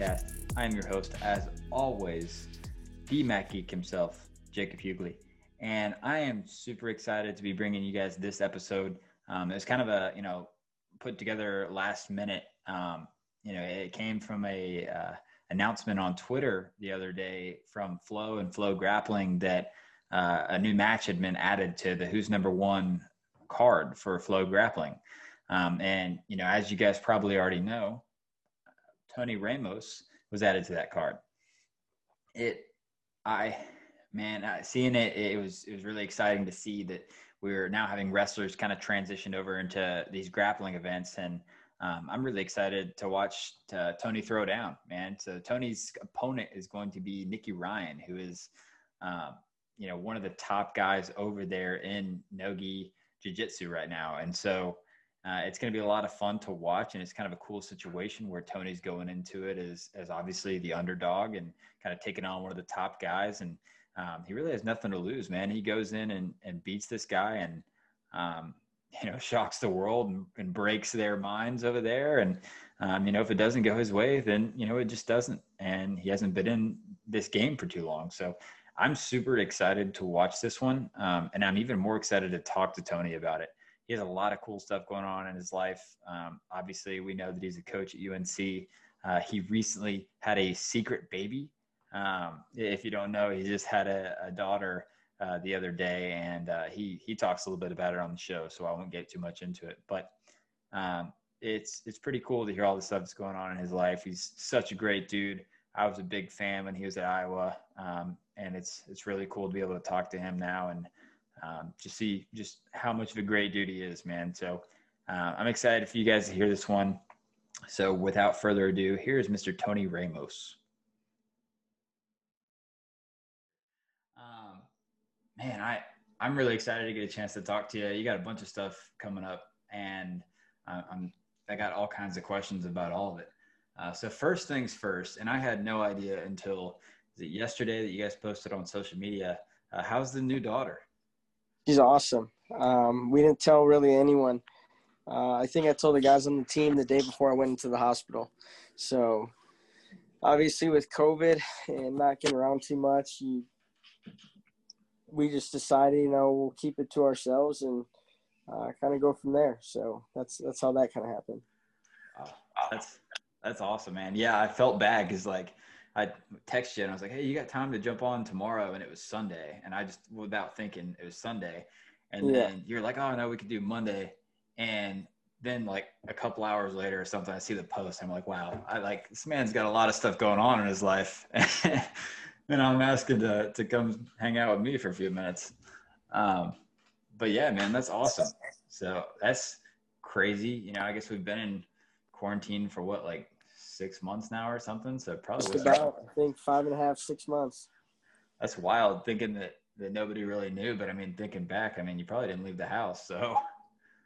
podcast. I am your host, as always, the Mac Geek himself, Jacob Hughley. And I am super excited to be bringing you guys this episode. Um, it was kind of a, you know, put together last minute. Um, you know, it came from a uh, announcement on Twitter the other day from Flo and Flo Grappling that uh, a new match had been added to the Who's Number One card for Flo Grappling. Um, and, you know, as you guys probably already know, Tony Ramos was added to that card. It, I, man, seeing it, it was, it was really exciting to see that we are now having wrestlers kind of transitioned over into these grappling events. And um, I'm really excited to watch uh, Tony throw down, man. So Tony's opponent is going to be Nicky Ryan, who is, um, you know, one of the top guys over there in Nogi Jiu Jitsu right now. And so, uh, it's going to be a lot of fun to watch, and it's kind of a cool situation where Tony's going into it as as obviously the underdog and kind of taking on one of the top guys, and um, he really has nothing to lose, man. He goes in and and beats this guy, and um, you know shocks the world and, and, breaks their minds over there, and um, you know if it doesn't go his way, then you know it just doesn't, and he hasn't been in this game for too long, so. I'm super excited to watch this one, um, and I'm even more excited to talk to Tony about it he has a lot of cool stuff going on in his life. Um, obviously, we know that he's a coach at UNC. Uh, he recently had a secret baby. Um, if you don't know, he just had a, a daughter uh, the other day, and uh, he he talks a little bit about it on the show, so I won't get too much into it. But um, it's it's pretty cool to hear all the stuff that's going on in his life. He's such a great dude. I was a big fan when he was at Iowa, um, and it's it's really cool to be able to talk to him now and um, to see just how much of a great dude he is, man. So uh, I'm excited for you guys to hear this one. So without further ado, here's Mr. Tony Ramos. Um, man, I I'm really excited to get a chance to talk to you. You got a bunch of stuff coming up, and uh, I'm I got all kinds of questions about all of it. Uh, so first things first, and I had no idea until yesterday that you guys posted on social media. Uh, how's the new daughter? She's awesome. Um, we didn't tell really anyone. Uh, I think I told the guys on the team the day before I went into the hospital. So obviously with COVID and not getting around too much, you, we just decided, you know, we'll keep it to ourselves and uh, kind of go from there. So that's that's how that kind of happened. Oh, that's that's awesome, man. Yeah, I felt bad because like I texted you and I was like, "Hey, you got time to jump on tomorrow?" And it was Sunday, and I just without thinking it was Sunday, and yeah. then you're like, "Oh no, we could do Monday," and then like a couple hours later or something, I see the post. I'm like, "Wow, I like this man's got a lot of stuff going on in his life," and I'm asking to to come hang out with me for a few minutes. Um, but yeah, man, that's awesome. So that's crazy. You know, I guess we've been in quarantine for what like six months now or something. So probably Just about, I think five and a half, six months. That's wild thinking that, that nobody really knew. But I mean, thinking back, I mean, you probably didn't leave the house. So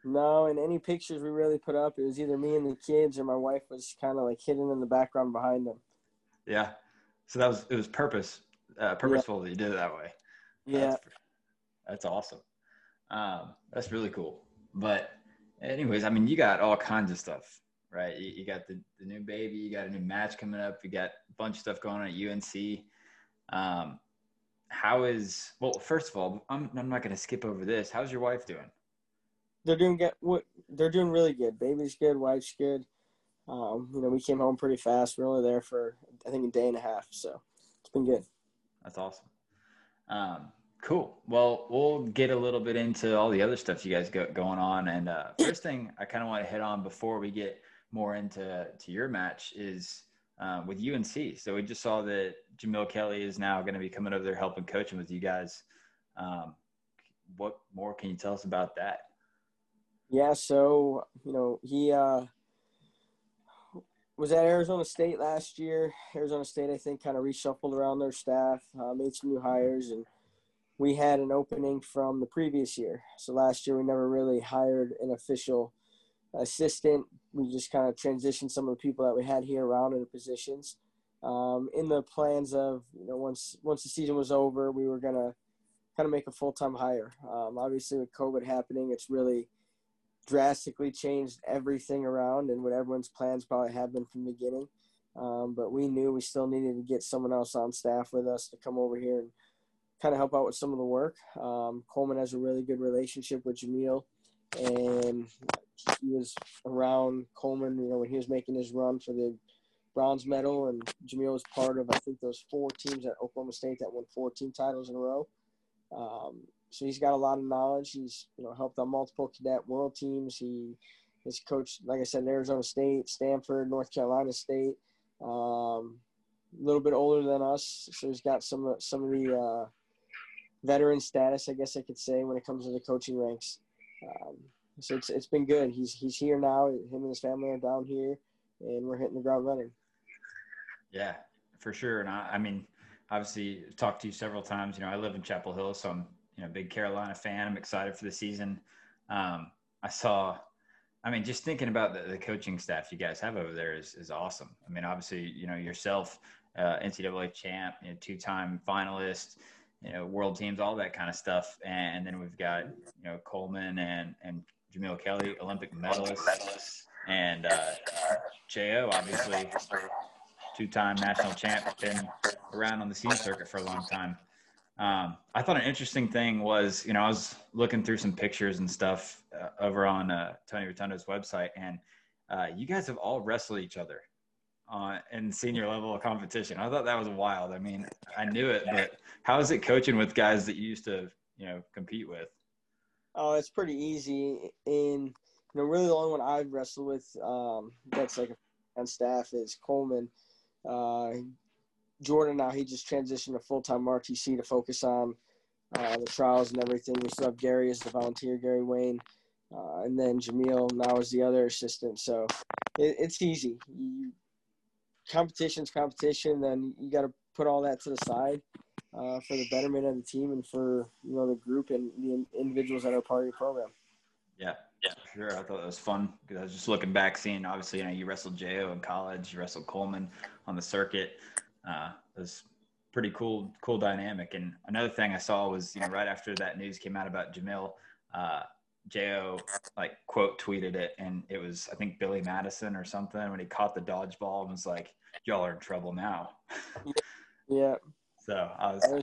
no, and any pictures we really put up, it was either me and the kids or my wife was kind of like hidden in the background behind them. Yeah. So that was, it was purpose, uh, purposeful yeah. that you did it that way. Yeah. That's, that's awesome. Um, that's really cool. But anyways, I mean, you got all kinds of stuff right? You, you got the, the new baby, you got a new match coming up, you got a bunch of stuff going on at UNC. Um, how is well? First of all, I'm I'm not going to skip over this. How's your wife doing? They're doing good. What they're doing really good. Baby's good. Wife's good. Um, you know, we came home pretty fast. We are only there for I think a day and a half, so it's been good. That's awesome. Um, cool. Well, we'll get a little bit into all the other stuff you guys got going on. And uh, first thing I kind of want to hit on before we get more into to your match is uh, with UNC. So we just saw that Jamill Kelly is now going to be coming over there helping coaching with you guys. Um, what more can you tell us about that? Yeah, so you know he uh, was at Arizona State last year. Arizona State, I think, kind of reshuffled around their staff, uh, made some new hires, and we had an opening from the previous year. So last year we never really hired an official assistant. We just kind of transitioned some of the people that we had here around in the positions. Um, in the plans of you know once once the season was over, we were gonna kind of make a full time hire. Um, obviously, with COVID happening, it's really drastically changed everything around and what everyone's plans probably have been from the beginning. Um, but we knew we still needed to get someone else on staff with us to come over here and kind of help out with some of the work. Um, Coleman has a really good relationship with Jamill, and he was around Coleman, you know, when he was making his run for the bronze medal, and Jamill was part of I think those four teams at Oklahoma State that won 14 titles in a row. Um, so he's got a lot of knowledge. He's you know helped on multiple cadet world teams. He has coached, like I said, Arizona State, Stanford, North Carolina State. Um, a little bit older than us, so he's got some some of the uh, veteran status, I guess I could say, when it comes to the coaching ranks. Um, so it's it's been good. He's he's here now. Him and his family are down here, and we're hitting the ground running. Yeah, for sure. And I, I mean, obviously, talked to you several times. You know, I live in Chapel Hill, so I'm you know big Carolina fan. I'm excited for the season. Um, I saw. I mean, just thinking about the, the coaching staff you guys have over there is, is awesome. I mean, obviously, you know, yourself, uh, NCAA champ, you know, two-time finalist, you know, world teams, all that kind of stuff. And then we've got, you know, Coleman and, and Jamill Kelly, Olympic medalist, and uh, Jo, obviously, two-time national champ, been around on the scene circuit for a long time. Um, I thought an interesting thing was, you know, I was looking through some pictures and stuff uh, over on uh, Tony Rotundo's website, and uh, you guys have all wrestled each other uh, in senior level competition. I thought that was wild. I mean, I knew it, but how is it coaching with guys that you used to, you know, compete with? Oh, it's pretty easy. And you know, really the only one I've wrestled with um, that's like on staff is Coleman. Uh, Jordan now he just transitioned to full time RTC to focus on uh, the trials and everything. We still have Gary as the volunteer, Gary Wayne, uh, and then Jamill now is the other assistant. So it, it's easy. You, competition's competition. Then you got to put all that to the side uh, for the betterment of the team and for you know the group and the individuals that are part of your program. Yeah, yeah, sure. I thought it was fun because I was just looking back, seeing obviously you know you wrestled Jo in college, you wrestled Coleman on the circuit. Uh, it was pretty cool, cool dynamic. And another thing I saw was you know right after that news came out about Jamill. Uh, Jo like quote tweeted it, and it was I think Billy Madison or something when he caught the dodgeball and was like, "Y'all are in trouble now." yeah. So I was,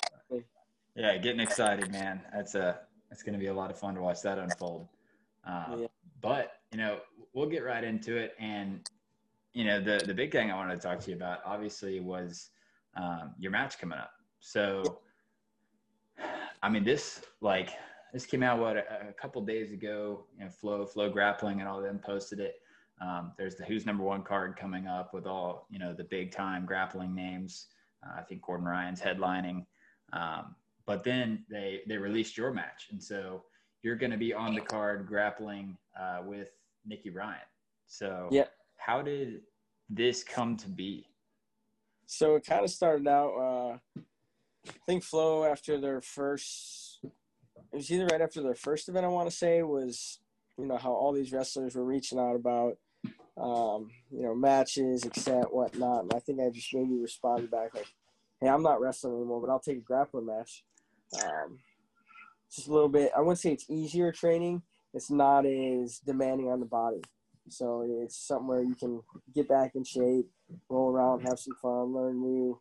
yeah, getting excited, man. That's a it's going to be a lot of fun to watch that unfold. Uh, yeah. But you know, we'll get right into it, and you know, the the big thing I wanted to talk to you about, obviously, was um, your match coming up. So, I mean, this like this came out what a, a couple days ago. You know, Flo Flo Grappling and all of them posted it. Um, there's the Who's Number One card coming up with all you know the big time grappling names. Uh, I think Gordon Ryan's headlining. Um, but then they they released your match, and so you're going to be on the card grappling uh, with Nicky Ryan. So yeah, how did this come to be? So it kind of started out. Uh, I think Flo after their first, it was either right after their first event. I want to say was you know how all these wrestlers were reaching out about um, you know matches, extent, whatnot. And I think I just maybe responded back like, "Hey, I'm not wrestling anymore, but I'll take a grappling match." Um, just a little bit. I wouldn't say it's easier training. It's not as demanding on the body. So it's something where you can get back in shape, roll around, have some fun, learn new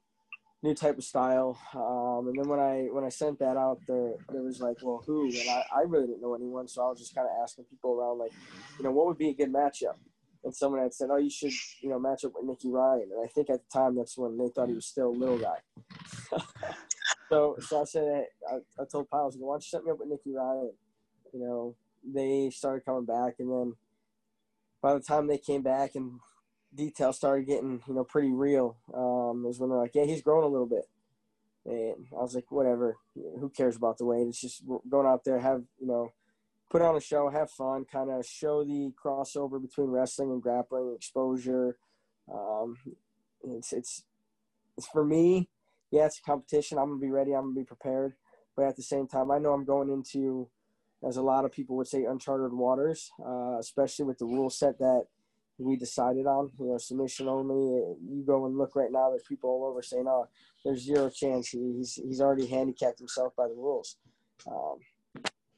new type of style. Um, and then when I when I sent that out there, there was like, well, who? And I, I really didn't know anyone, so I was just kind of asking people around, like, you know, what would be a good matchup? And someone had said, oh, you should, you know, match up with Nicky Ryan. And I think at the time that's when they thought he was still a little guy. so so I said, I, I told Piles, why don't you set me up with Nicky Ryan? You know, they started coming back, and then by the time they came back and details started getting you know pretty real um is when they're like yeah he's grown a little bit and i was like whatever who cares about the weight it's just going out there have you know put on a show have fun kind of show the crossover between wrestling and grappling exposure um it's it's it's for me yeah it's a competition i'm gonna be ready i'm gonna be prepared but at the same time i know i'm going into as a lot of people would say, uncharted waters, uh, especially with the rule set that we decided on. You know, submission only. You go and look right now. There's people all over saying, "Oh, there's zero chance." He's he's already handicapped himself by the rules. Um,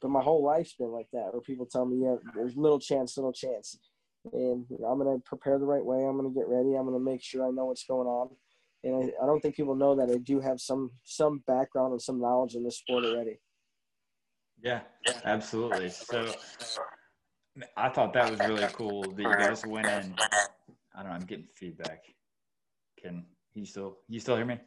but my whole life's been like that, where people tell me, yeah, there's little chance, little chance. And you know, I'm going to prepare the right way. I'm going to get ready. I'm going to make sure I know what's going on. And I, I don't think people know that I do have some some background and some knowledge in this sport already. Yeah, absolutely. So I thought that was really cool that you guys went in. I don't know. I'm getting feedback. Can you still you still hear me?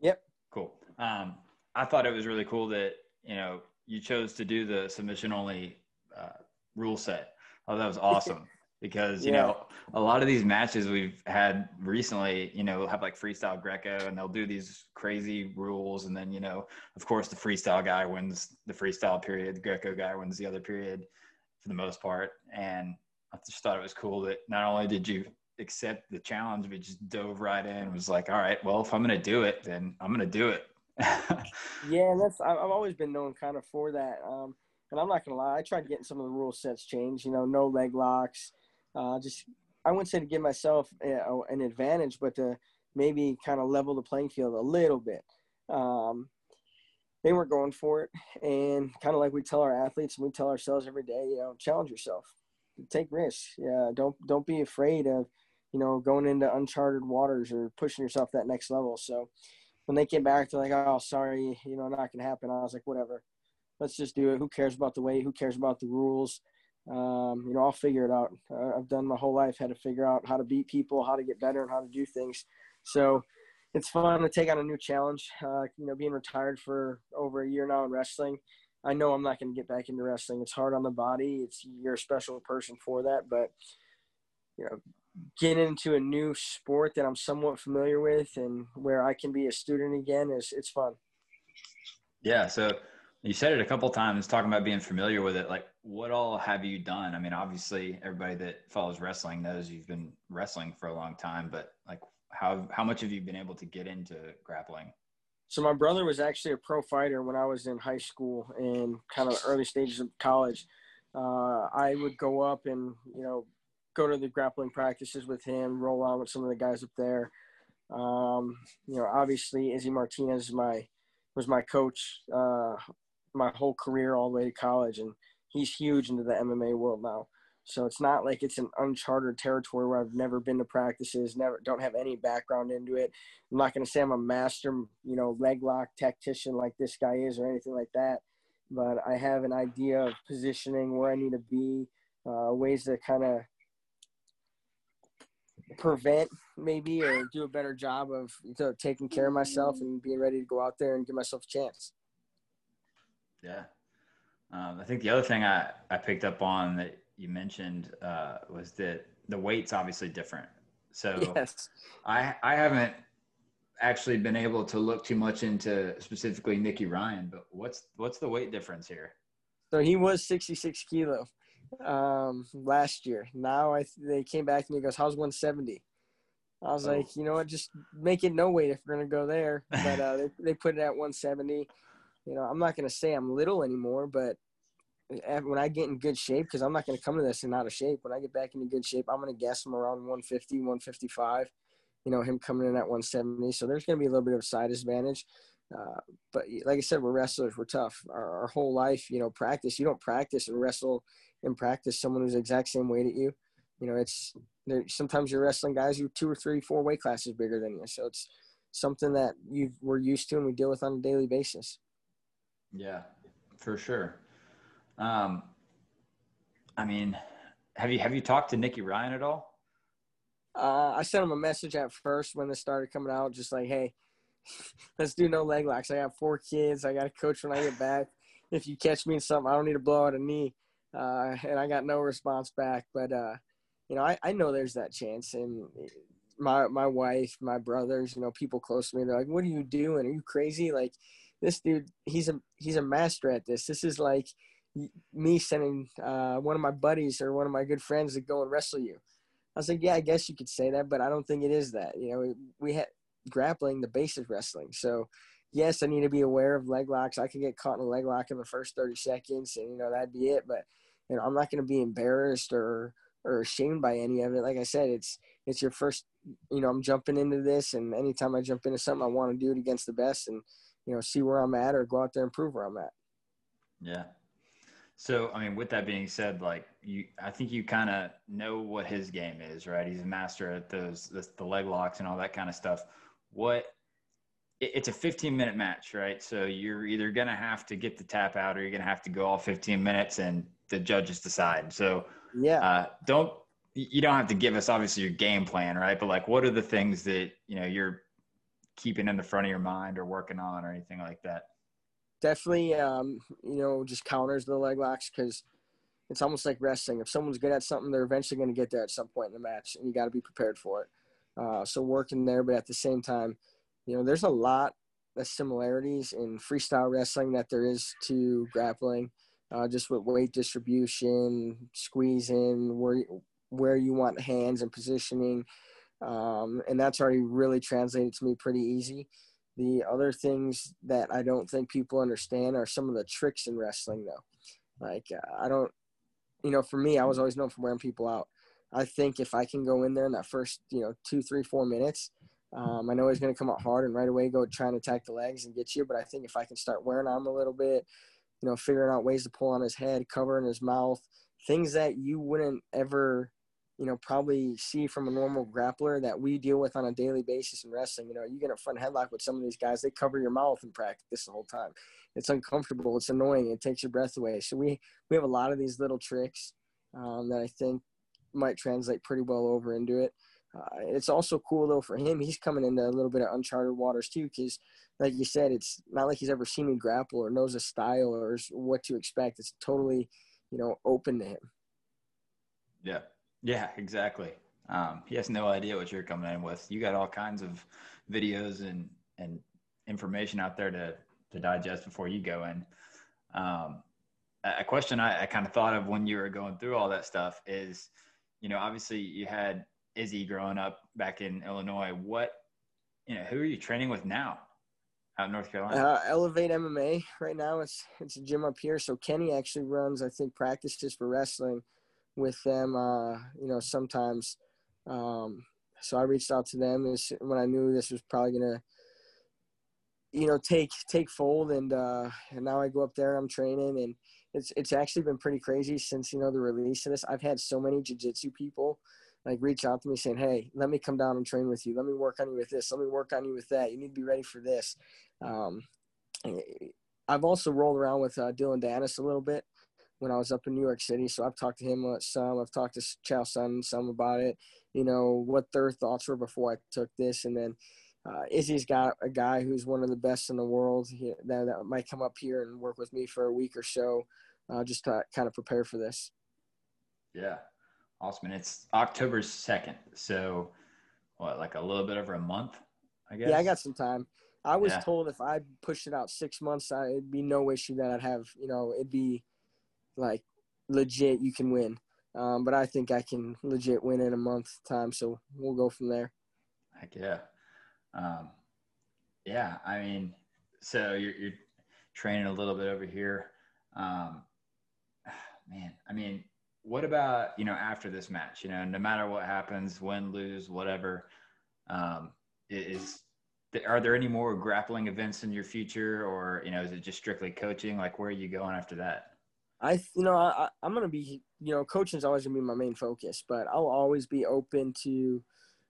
Yep. Cool. Um, I thought it was really cool that you know you chose to do the submission only uh, rule set. Oh, that was awesome because you yeah. know a lot of these matches we've had recently, you know, have like freestyle Greco and they'll do these crazy rules, and then you know, of course, the freestyle guy wins the freestyle period, the Greco guy wins the other period for the most part, and I just thought it was cool that not only did you accept the challenge, but just dove right in. Was like, all right, well, if I'm gonna do it, then I'm gonna do it. Yeah, that's I've always been known kind of for that. Um, and I'm not gonna lie, I tried getting some of the rule sets changed. You know, no leg locks. Uh, just I wouldn't say to give myself a, an advantage, but to maybe kind of level the playing field a little bit. Um, they weren't going for it, and kind of like we tell our athletes and we tell ourselves every day, you know, challenge yourself, take risks. Yeah, don't don't be afraid of you know, going into uncharted waters or pushing yourself that next level. So when they came back, they're like, "Oh, sorry, you know, not gonna happen." I was like, "Whatever, let's just do it. Who cares about the weight? Who cares about the rules? Um, you know, I'll figure it out. I've done my whole life had to figure out how to beat people, how to get better, and how to do things. So it's fun to take on a new challenge. Uh, you know, being retired for over a year now in wrestling, I know I'm not to get back into wrestling. It's hard on the body. It's you're a special person for that, but you know, get into a new sport that I'm somewhat familiar with and where I can be a student again is it's fun. Yeah. So you said it a couple times talking about being familiar with it. Like what all have you done? I mean, obviously everybody that follows wrestling knows you've been wrestling for a long time, but like how, how much have you been able to get into grappling? So my brother was actually a pro fighter when I was in high school and kind of early stages of college. Uh, I would go up and, you know, go to the grappling practices with him, roll out with some of the guys up there. Um, you know, obviously Izzy Martinez my was my coach uh, my whole career all the way to college, and he's huge into the MMA world now. So it's not like it's an uncharted territory where I've never been to practices, never don't have any background into it. I'm not going to say I'm a master, you know, leg lock tactician like this guy is or anything like that, but I have an idea of positioning where I need to be, uh, ways to kind of prevent maybe or do a better job of you know, taking care of myself and being ready to go out there and give myself a chance. Yeah. Um, I think the other thing I, I picked up on that you mentioned uh, was that the weight's obviously different. So yes. I I haven't actually been able to look too much into specifically Nicky Ryan, but what's what's the weight difference here? So he was 66 kilo um, last year. Now I they came back to me goes, "How's 170?" I was oh. like, you know what, just make it no weight if we're gonna go there. But uh, they they put it at 170. You know, I'm not gonna say I'm little anymore, but when I get in good shape, because I'm not gonna come to this and out of shape. When I get back into good shape, I'm gonna guess him around 150, 155. You know, him coming in at 170. So there's gonna be a little bit of side advantage. Uh, but like I said, we're wrestlers. We're tough. Our, our, whole life, you know, practice. You don't practice and wrestle in practice someone who's the exact same weight at you. You know, it's there. Sometimes you're wrestling guys who two or three, four weight classes bigger than you. So it's something that you we're used to and we deal with on a daily basis. Yeah, for sure. Um, I mean, have you have you talked to Nicky Ryan at all? Uh, I sent him a message at first when this started coming out, just like, hey, let's do no leg locks. I got four kids. I got a coach when I get back. If you catch me in something, I don't need to blow out a knee. Uh, and I got no response back. But uh, you know, I, I know there's that chance. And my my wife, my brothers, you know, people close to me, they're like, "What are you doing? Are you crazy?" Like this dude, he's a he's a master at this. This is like me sending uh, one of my buddies or one of my good friends to go and wrestle you. I was like, yeah, I guess you could say that, but I don't think it is that. You know, we had grappling, the base is wrestling. So, yes, I need to be aware of leg locks. I could get caught in a leg lock in the first 30 seconds, and, you know, that'd be it. But, know, I'm not going to be embarrassed or, or ashamed by any of it. Like I said, it's, it's your first, you know, I'm jumping into this, and anytime I jump into something, I want to do it against the best and, you know, see where I'm at or go out there and prove where I'm at. Yeah. So, I mean, with that being said, like you, I think you kind of know what his game is, right? He's a master at those, the, the leg locks and all that kind of stuff. What it's a 15 minute match, right? So you're either going to have to get the tap out or you're going to have to go all 15 minutes and the judges decide. So, yeah, uh, don't, you don't have to give us obviously your game plan, right? But like, what are the things that, you know, you're keeping in the front of your mind or working on or anything like that? Definitely, um, you know, just counters the leg locks because it's almost like wrestling. If someone's good at something, they're eventually going to get there at some point in the match, and you got to be prepared for it. Uh, so working there, but at the same time, you know, there's a lot of similarities in freestyle wrestling that there is to grappling, uh, just with weight distribution, squeezing, where where you want hands and positioning, um, and that's already really translated to me pretty easy. The other things that I don't think people understand are some of the tricks in wrestling, though. Like uh, I don't, you know, for me, I was always known for wearing people out. I think if I can go in there in that first, you know, two, three, four minutes um, I know he's going to come out hard and right away go try and attack the legs and get you. But I think if I can start wearing on him a little bit, you know, figuring out ways to pull on his head, covering his mouth, things that you wouldn't ever, you know, probably see from a normal grappler that we deal with on a daily basis in wrestling. You know, you get a front headlock with some of these guys, they cover your mouth in practice the whole time. It's uncomfortable. It's annoying. It takes your breath away. So we we have a lot of these little tricks um, that I think might translate pretty well over into it. Uh, it's also cool though for him. He's coming into a little bit of uncharted waters too, because like you said, it's not like he's ever seen me grapple or knows a style or what to expect. It's totally, you know, open to him. Yeah, yeah, exactly. Um, he has no idea what you're coming in with. You got all kinds of videos and and information out there to to digest before you go in. Um, a question I, I kind of thought of when you were going through all that stuff is, you know, obviously you had Izzy growing up back in Illinois, what you know, who are you training with now out in North Carolina? Uh, Elevate MMA right now. It's it's a gym up here. So Kenny actually runs, I think, practices for wrestling with them. Uh, you know, sometimes. Um, so I reached out to them as, when I knew this was probably gonna, you know, take take fold, and uh, and now I go up there. I'm training, and it's it's actually been pretty crazy since you know the release of this. I've had so many jiu-jitsu people like reach out to me saying, "Hey, let me come down and train with you. Let me work on you with this. Let me work on you with that. You need to be ready for this." Um, I've also rolled around with uh, Dillon Danis a little bit when I was up in New York City, so I've talked to him some. I've talked to Chael Sonnen some about it. You know what their thoughts were before I took this, and then uh, Izzy's got a guy who's one of the best in the world he, that, that might come up here and work with me for a week or so, uh, just to kind of prepare for this. Yeah, Awesome. And it's October 2nd. So, what, like a little bit over a month, I guess? Yeah, I got some time. I was yeah. told if I pushed it out six months, I, it'd be no issue that I'd have, you know, it'd be like legit, you can win. Um, but I think I can legit win in a month time. So we'll go from there. Heck yeah. Um, yeah. I mean, so you're, you're training a little bit over here. Um, man, I mean, what about you know after this match? You know, no matter what happens, win, lose, whatever, um, is are there any more grappling events in your future, or you know, is it just strictly coaching? Like, where are you going after that? I, you know, I, I'm gonna be, you know, coaching is always gonna be my main focus, but I'll always be open to, you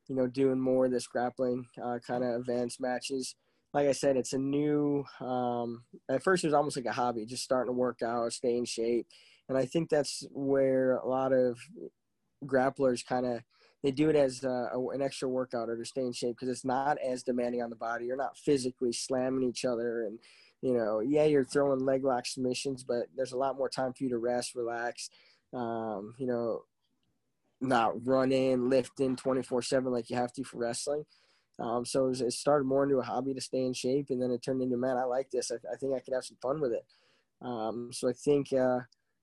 know, doing more of this grappling uh, kind of events, matches. Like I said, it's a new. Um, at first, it was almost like a hobby, just starting to work out, stay in shape and I think that's where a lot of grapplers kind of they do it as a, an extra workout or to stay in shape because it's not as demanding on the body. You're not physically slamming each other, and you know, yeah, you're throwing leg lock submissions, but there's a lot more time for you to rest, relax. Um, you know, not running, lifting 24 seven like you have to for wrestling. Um, so it started more into a hobby to stay in shape, and then it turned into, man, I like this. I, I think I could have some fun with it. Um, so I think, uh,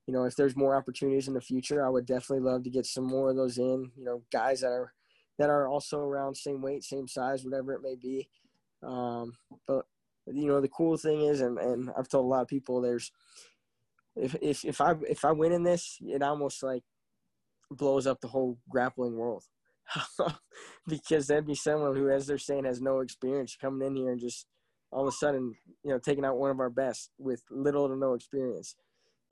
you know, if there's more opportunities in the future, I would definitely love to get some more of those in. You know, guys that are that are also around same weight, same size, whatever it may be. Um, but you know, the cool thing is, and, and I've told a lot of people, there's if if if I if I win in this, it almost like blows up the whole grappling world. because that'd be someone who, as they're saying, has no experience coming in here and just all of a sudden, you know, taking out one of our best with little to no experience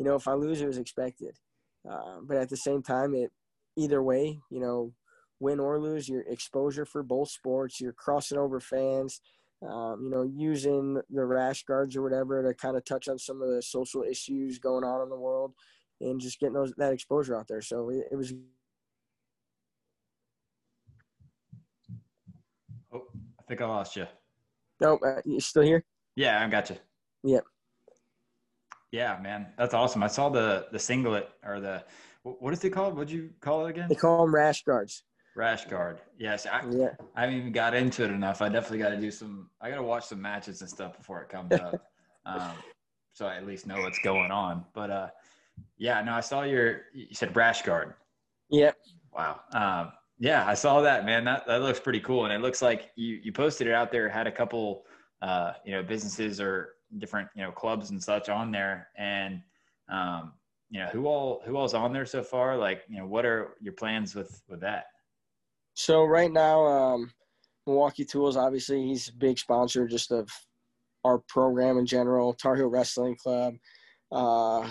you know, if I lose, it was expected. Uh, but at the same time, it either way, you know, win or lose, your exposure for both sports, you're crossing over fans, um, you know, using the rash guards or whatever to kind of touch on some of the social issues going on in the world, and just getting those that exposure out there. So it, it was. Oh, I think I lost you. No, uh, you still here? Yeah, I got you. Yep. Yeah, man, that's awesome. I saw the the singlet or the what is it called? What'd you call it again? They call them rash guards. Rash guard. Yes, I, Yeah. I haven't even got into it enough. I definitely got to do some. I got to watch some matches and stuff before it comes up, um, so I at least know what's going on. But uh, yeah, no, I saw your. You said rash guard. Yep. Wow. Um, yeah, I saw that, man. That that looks pretty cool, and it looks like you you posted it out there. Had a couple, uh, you know, businesses or different you know clubs and such on there, and um, you know who all who all's on there so far. Like, you know, what are your plans with with that? So right now, um, Milwaukee Tools, obviously, he's a big sponsor just of our program in general. Tar Heel Wrestling Club, uh,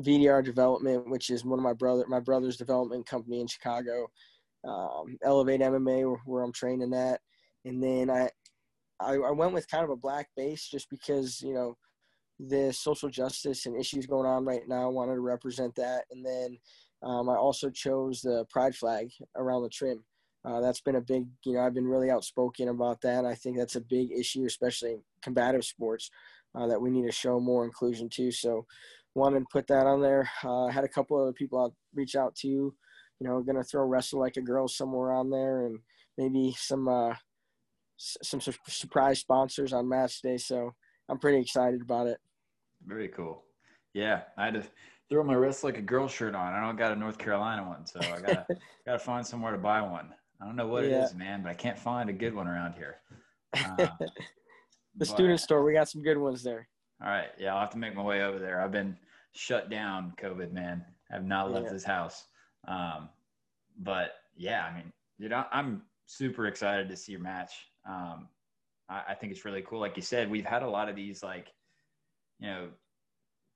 VDR Development, which is one of my brother my brother's development company in Chicago. Um, Elevate MMA, where, where I'm training at, and then I, I I went with kind of a black base just because you know the social justice and issues going on right now. I wanted to represent that, and then um, I also chose the pride flag around the trim. Uh, that's been a big, you know, I've been really outspoken about that. I think that's a big issue, especially in combative sports, uh, that we need to show more inclusion to. So, wanted to put that on there. Uh, had a couple other people out reach out to, you know, going to throw wrestle like a girl somewhere on there, and maybe some uh, some su- surprise sponsors on match day. So I'm pretty excited about it. Very cool. Yeah, I had to throw my wrestle like a girl shirt on. I don't got a North Carolina one, so I gotta gotta find somewhere to buy one. I don't know what Yeah. it is, man, but I can't find a good one around here. Uh, the but- student store, we got some good ones there. All right, yeah, I'll have to make my way over there. I've been shut down, COVID man. I have not left Yeah. this house. Um, but yeah, I mean, you know, I'm super excited to see your match. Um, I, I think it's really cool. Like you said, we've had a lot of these like, you know,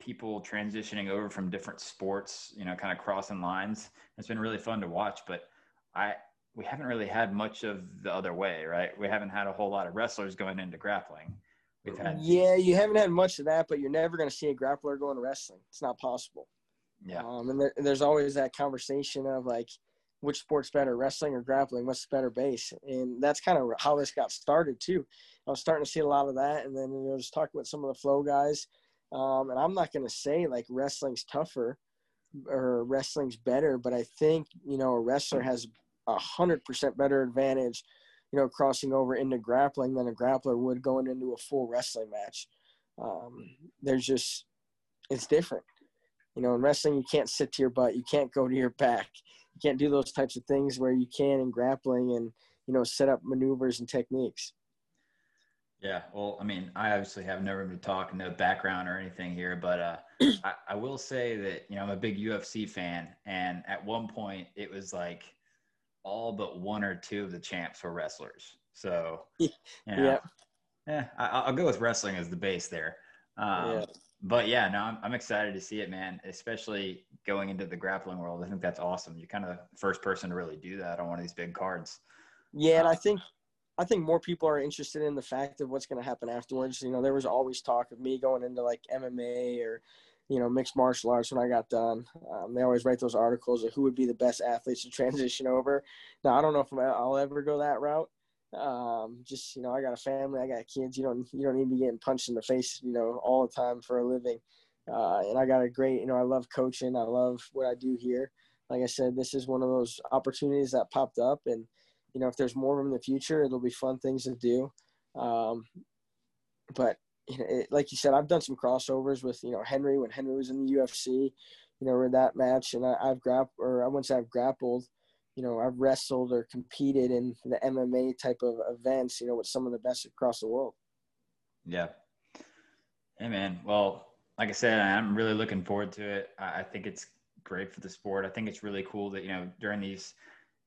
people transitioning over from different sports, you know, kind of crossing lines. It's been really fun to watch, but I we haven't really had much of the other way, right? We haven't had a whole lot of wrestlers going into grappling. We've had Yeah, you haven't had much of that, but you're never going to see a grappler going into wrestling. It's not possible. yeah. Um, and there, there's always that conversation of like, which sport's better, wrestling or grappling? What's the better base? And that's kind of how this got started too. I was starting to see a lot of that, and then you know, just talking with some of the flow guys. Um, and I'm not going to say like wrestling's tougher or wrestling's better, but I think you know a wrestler has a hundred percent better advantage, you know, crossing over into grappling than a grappler would going into a full wrestling match. Um, there's just it's different. You know, in wrestling, you can't sit to your butt. You can't go to your back. You can't do those types of things where you can in grappling and, you know, set up maneuvers and techniques. Yeah, well, I mean, I obviously have no room to talk, no background or anything here, but uh, I, I will say that you know I'm a big UFC fan, and at one point it was like all but one or two of the champs were wrestlers. So, you know, Yeah. yeah, I, I'll go with wrestling as the base there. Um, Yeah. But yeah, no, I'm, I'm excited to see it, man. Especially going into the grappling world, I think that's awesome. You're kind of the first person to really do that on one of these big cards. Yeah, and I think I think more people are interested in the fact of what's going to happen afterwards. You know, there was always talk of me going into like MMA or you know mixed martial arts when I got done. Um, they always write those articles of who would be the best athletes to transition over. Now I don't know if I'll ever go that route. Um, just you know, I got a family, I got kids. You don't you don't need to be getting punched in the face, you know, all the time for a living. Uh, and I got a great, you know, I love coaching. I love what I do here. Like I said, this is one of those opportunities that popped up, and you know, if there's more of them in the future, it'll be fun things to do. Um, but you know, it, like you said, I've done some crossovers with you know Henry when Henry was in the UFC. You know, in that match, and I, I've grapp or I say I've grappled. You know, I've wrestled or competed in the MMA type of events. You know, with some of the best across the world. Yeah. Hey, man. Well, like I said, I'm really looking forward to it. I, think it's great for the sport. I think it's really cool that, you know, during these,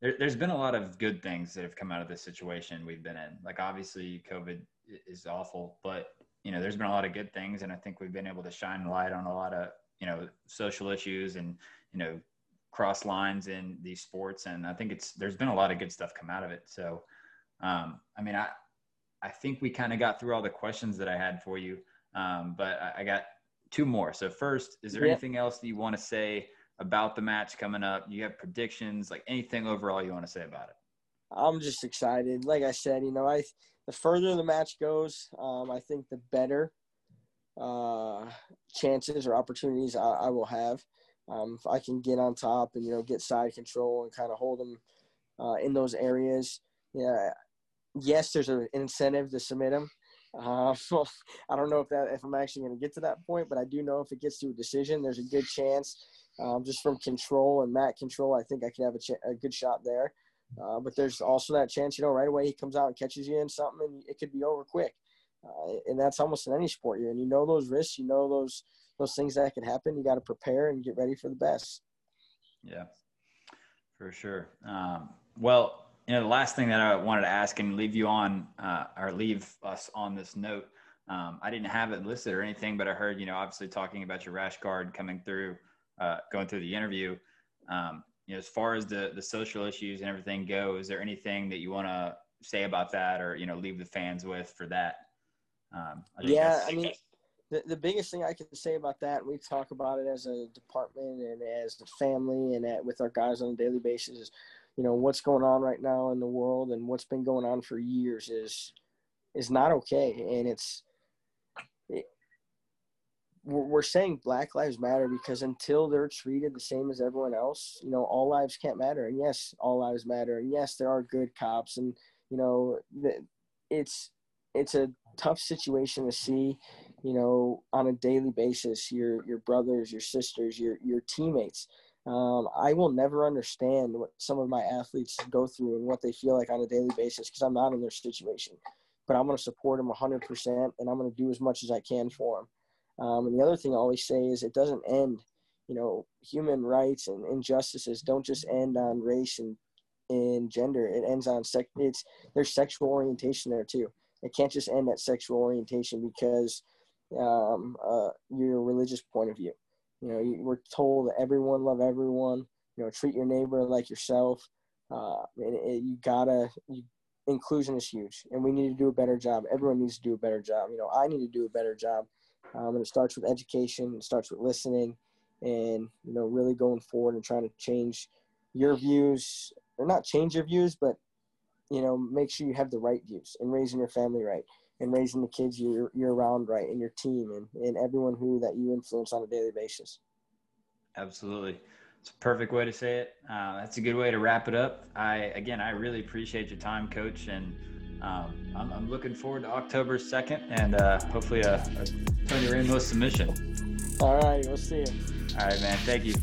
there, there's been a lot of good things that have come out of this situation we've been in. Like, obviously, COVID is awful, but, you know, there's been a lot of good things. And I think we've been able to shine light on a lot of, you know social issues and you know cross lines in these sports and i think it's there's been a lot of good stuff come out of it. So um, i mean i i think we kind of got through all the questions that i had for you um, but I, I, got two more. So first is there anything else that you want to say about the match coming up? You have predictions like anything overall you want to say about it? I'm just excited. Like i said you know i the further the match goes um, i think the better uh, chances or opportunities I, I will have um, if I can get on top and you know get side control and kind of hold them uh, in those areas, yeah, yes, there's an incentive to submit them. Uh, well, I don't know if that if I'm actually going to get to that point, but I do know if it gets to a decision, there's a good chance. Um, just from control and mat control, I think I can have a, ch- a good shot there. Uh, but there's also that chance, you know, right away he comes out and catches you in something, and it could be over quick. Uh, and that's almost in any sport you're in. You know those risks, you know those those things that can happen. You got to prepare and get ready for the best. Yeah, for sure. Um, well, you know, the last thing that I wanted to ask and leave you on, uh, or leave us on this note, um, I didn't have it listed or anything, but I heard, you know, obviously talking about your rash guard coming through, uh, going through the interview. Um, you know, as far as the the social issues and everything go, is there anything that you want to say about that, or you know, leave the fans with for that? Um, I yeah, I mean, the, the biggest thing I can say about that, we talk about it as a department and as a family and at, with our guys on a daily basis, is you know what's going on right now in the world and what's been going on for years is is not okay, and it's it, we're saying Black Lives Matter because until they're treated the same as everyone else, you know, all lives can't matter. And yes, all lives matter. And yes, there are good cops, and you know, it's it's a tough situation to see you know, on a daily basis, your your brothers, your sisters, your your teammates. Um, I will never understand what some of my athletes go through and what they feel like on a daily basis because I'm not in their situation. But I'm going to support them 100%, and I'm going to do as much as I can for them. Um, and the other thing I always say is it doesn't end. You know, human rights and injustices don't just end on race and and gender. It ends on sex. It's there's sexual orientation there too. It can't just end at sexual orientation because um, uh, your religious point of view. You know, you, we're told that everyone love everyone. You know, treat your neighbor like yourself. Uh, and it, you gotta. You, inclusion is huge, and we need to do a better job. Everyone needs to do a better job. You know, I need to do a better job, um, and it starts with education. It starts with listening, and you know, really going forward and trying to change your views, or not change your views, but you know, make sure you have the right views and raising your family right and raising the kids you're, you're around right and your team and, and everyone who that you influence on a daily basis. Absolutely. It's a perfect way to say it. Uh, that's a good way to wrap it up. I, again, I really appreciate your time, coach. And um, I'm, I'm, looking forward to October 2nd and uh, hopefully a, a Tony Ramos submission. All right. We'll see you. All right, man. Thank you.